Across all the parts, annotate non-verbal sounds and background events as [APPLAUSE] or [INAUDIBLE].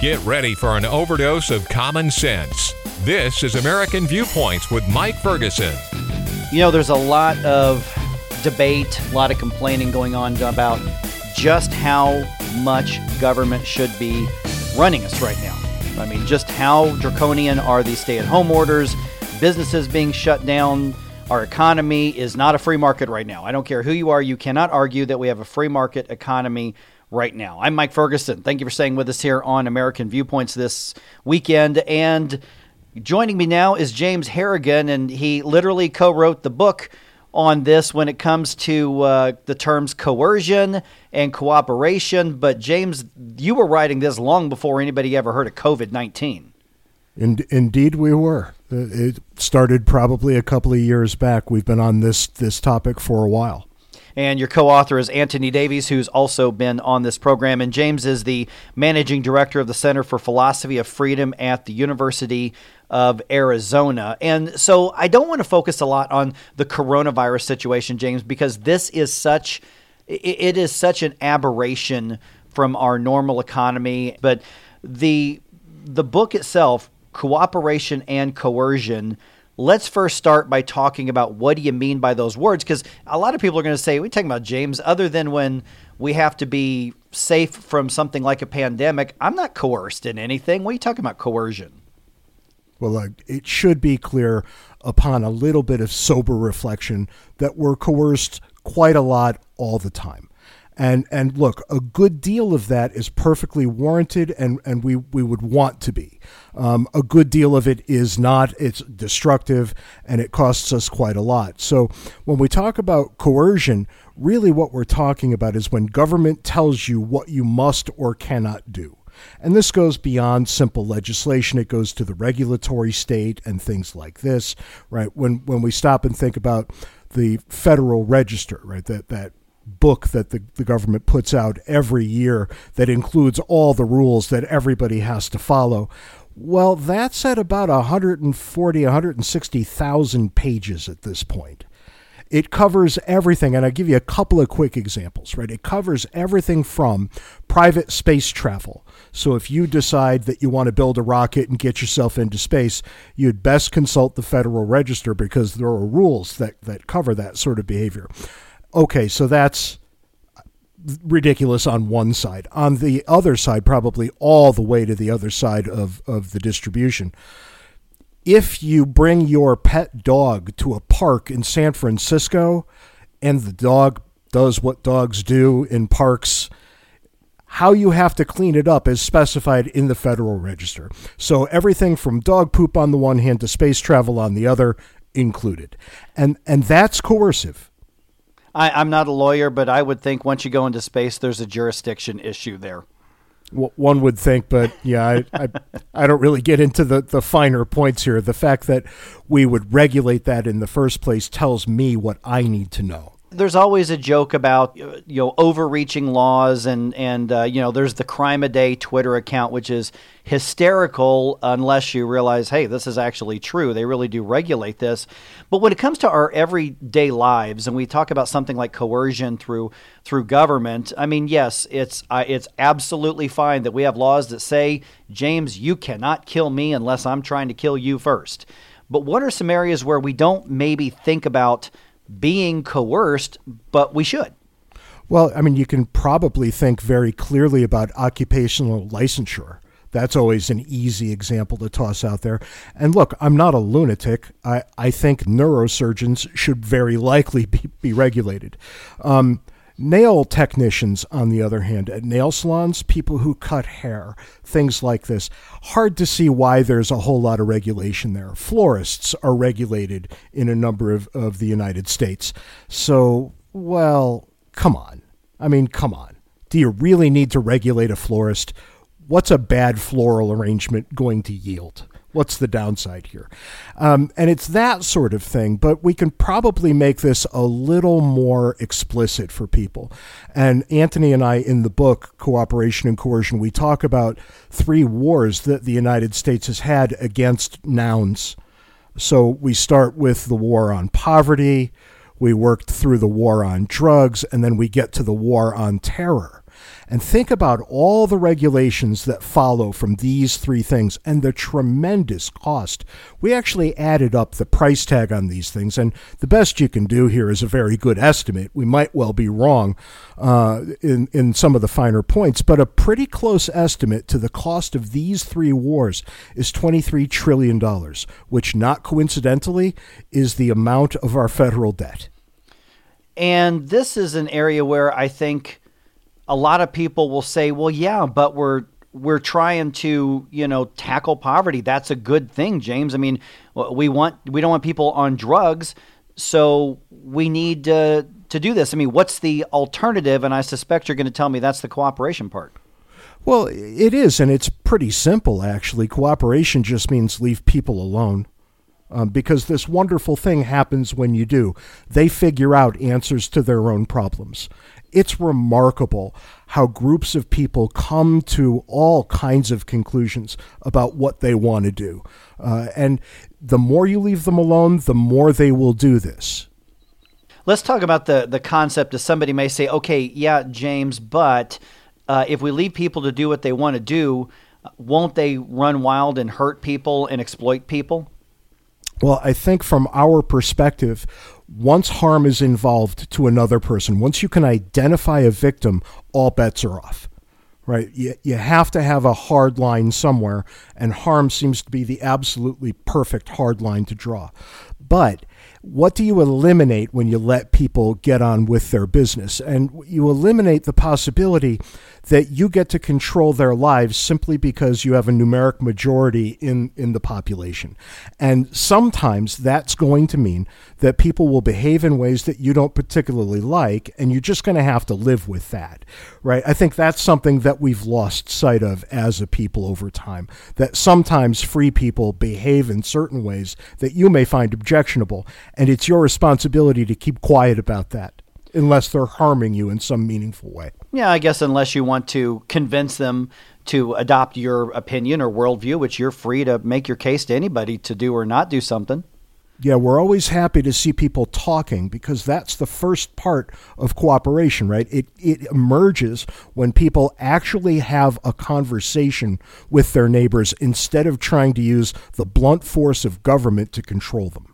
Get ready for an overdose of common sense. This is American Viewpoints with Mike Ferguson. You know, there's a lot of debate, a lot of complaining going on about just how much government should be running us right now. I mean, just how draconian are these stay at home orders, businesses being shut down. Our economy is not a free market right now. I don't care who you are, you cannot argue that we have a free market economy right now. I'm Mike Ferguson. Thank you for staying with us here on American Viewpoints this weekend. And joining me now is James Harrigan, and he literally co wrote the book on this when it comes to uh, the terms coercion and cooperation. But, James, you were writing this long before anybody ever heard of COVID 19. indeed, we were. It started probably a couple of years back. We've been on this, this topic for a while. And your co author is Antony Davies, who's also been on this program. And James is the managing director of the Center for Philosophy of Freedom at the University of Arizona. And so I don't want to focus a lot on the coronavirus situation, James, because this is such it is such an aberration from our normal economy. But the the book itself, cooperation and coercion, let's first start by talking about what do you mean by those words because a lot of people are going to say we're talking about james other than when we have to be safe from something like a pandemic. I'm not coerced in anything. What are you talking about coercion? Well uh, it should be clear upon a little bit of sober reflection that we're coerced quite a lot all the time and and look, a good deal of that is perfectly warranted, and and we we would want to be. Um, a good deal of it is not. It's destructive, and it costs us quite a lot. So when we talk about coercion, really what we're talking about is when government tells you what you must or cannot do. And this goes beyond simple legislation. It goes to the regulatory state and things like this, right? When when we stop and think about the Federal Register, right? That that book that the, the government puts out every year that includes all the rules that everybody has to follow. Well, that's at about 140, 160,000 pages at this point. It covers everything, and I'll give you a couple of quick examples, right? It covers everything from private space travel. So if you decide that you want to build a rocket and get yourself into space, you'd best consult the Federal Register because there are rules that, that cover that sort of behavior okay, so that's ridiculous on one side. On the other side, probably all the way to the other side of, of the distribution. If you bring your pet dog to a park in San Francisco and the dog does what dogs do in parks, how you have to clean it up is specified in the Federal Register. So everything from dog poop on the one hand to space travel on the other included. And and that's coercive. I, am not a lawyer, but I would think once you go into space, there's a jurisdiction issue there. Well, one would think, but yeah, I, I, I don't really get into the, the finer points here. The fact that we would regulate that in the first place tells me what I need to know there's always a joke about you know overreaching laws and and uh, you know there's the crime a day Twitter account which is hysterical unless you realize hey this is actually true. They really do regulate this. But when it comes to our everyday lives and we talk about something like coercion through through government I mean yes it's uh, it's absolutely fine that we have laws that say James you cannot kill me unless I'm trying to kill you first. But what are some areas where we don't maybe think about being coerced, but we should. Well, I mean, you can probably think very clearly about occupational licensure. That's always an easy example to toss out there. And look, I'm not a lunatic. I, I think neurosurgeons should very likely be, be regulated. Um, Nail technicians, on the other hand, at nail salons, people who cut hair, things like this, hard to see why there's a whole lot of regulation there. Florists are regulated in a number of, of the United States. So, well, come on. I mean, come on. Do you really need to regulate a florist? What's a bad floral arrangement going to yield? What's the downside here? Um, and it's that sort of thing, but we can probably make this a little more explicit for people. And Antony and I, in the book, Cooperation and Coercion, we talk about three wars that the United States has had against nouns. So we start with the war on poverty, we worked through the war on drugs, and then we get to the war on terror. And think about all the regulations that follow from these three things and the tremendous cost. We actually added up the price tag on these things, and the best you can do here is a very good estimate. We might well be wrong uh, in, in some of the finer points, but a pretty close estimate to the cost of these three wars is $23 trillion, which, not coincidentally, is the amount of our federal debt. And this is an area where I think a lot of people will say, "Well, yeah, but we're we're trying to, you know, tackle poverty. That's a good thing, James. I mean, we want we don't want people on drugs, so we need to to do this. I mean, what's the alternative? And I suspect you're going to tell me that's the cooperation part. Well, it is, and it's pretty simple actually. Cooperation just means leave people alone um, because this wonderful thing happens when you do. They figure out answers to their own problems. It's remarkable how groups of people come to all kinds of conclusions about what they want to do. Uh, and the more you leave them alone, the more they will do this. Let's talk about the, the concept of somebody may say, okay, yeah, James, but uh, if we leave people to do what they want to do, won't they run wild and hurt people and exploit people? Well, I think from our perspective, once harm is involved to another person, once you can identify a victim, all bets are off. Right? You, you have to have a hard line somewhere, and harm seems to be the absolutely perfect hard line to draw. But what do you eliminate when you let people get on with their business? And you eliminate the possibility that you get to control their lives simply because you have a numeric majority in, in the population. And sometimes that's going to mean that people will behave in ways that you don't particularly like, and you're just going to have to live with that, right? I think that's something that we've lost sight of as a people over time. That sometimes free people behave in certain ways that you may find objectionable, and it's your responsibility to keep quiet about that unless they're harming you in some meaningful way. Yeah, I guess unless you want to convince them to adopt your opinion or worldview, which you're free to make your case to anybody to do or not do something. Yeah, we're always happy to see people talking because that's the first part of cooperation, right? It it emerges when people actually have a conversation with their neighbors instead of trying to use the blunt force of government to control them.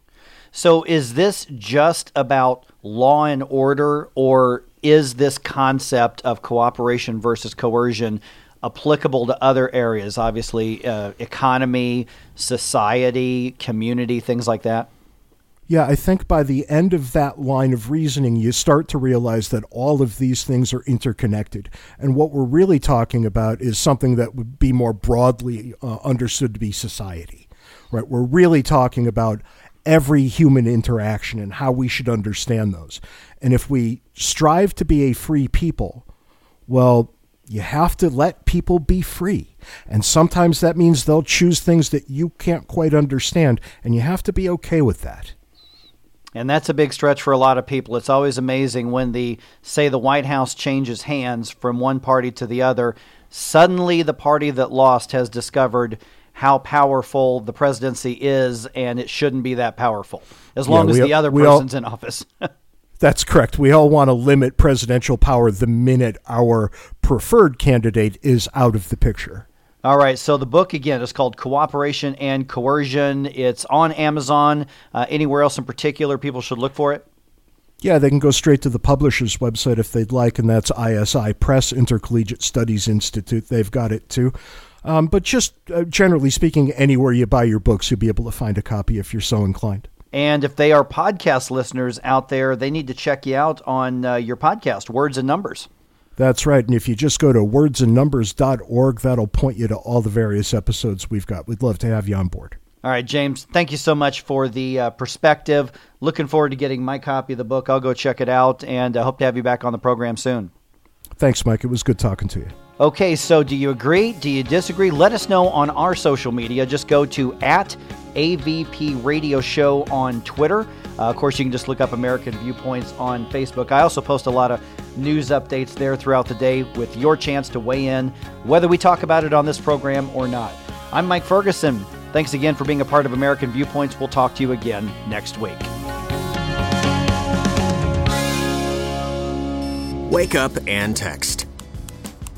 So is this just about law and order or is this concept of cooperation versus coercion applicable to other areas obviously uh, economy, society, community, things like that? Yeah, I think by the end of that line of reasoning, you start to realize that all of these things are interconnected. And what we're really talking about is something that would be more broadly uh, understood to be society, right? We're really talking about every human interaction and how we should understand those. And if we strive to be a free people, well, you have to let people be free. And sometimes that means they'll choose things that you can't quite understand, and you have to be okay with that. And that's a big stretch for a lot of people. It's always amazing when the say the White House changes hands from one party to the other, suddenly the party that lost has discovered how powerful the presidency is and it shouldn't be that powerful as long yeah, as the other person's all, in office. [LAUGHS] that's correct. We all want to limit presidential power the minute our preferred candidate is out of the picture. All right, so the book again is called Cooperation and Coercion. It's on Amazon. Uh, anywhere else in particular people should look for it? Yeah, they can go straight to the publisher's website if they'd like, and that's ISI Press Intercollegiate Studies Institute. They've got it too. Um, but just uh, generally speaking, anywhere you buy your books, you'll be able to find a copy if you're so inclined. And if they are podcast listeners out there, they need to check you out on uh, your podcast, Words and Numbers. That's right. And if you just go to wordsandnumbers.org, that'll point you to all the various episodes we've got. We'd love to have you on board. All right, James, thank you so much for the uh, perspective. Looking forward to getting my copy of the book. I'll go check it out and I uh, hope to have you back on the program soon. Thanks, Mike. It was good talking to you. Okay, so do you agree? Do you disagree? Let us know on our social media. Just go to at AVP Radio Show on Twitter. Uh, of course, you can just look up American Viewpoints on Facebook. I also post a lot of news updates there throughout the day with your chance to weigh in, whether we talk about it on this program or not. I'm Mike Ferguson. Thanks again for being a part of American Viewpoints. We'll talk to you again next week. Wake up and text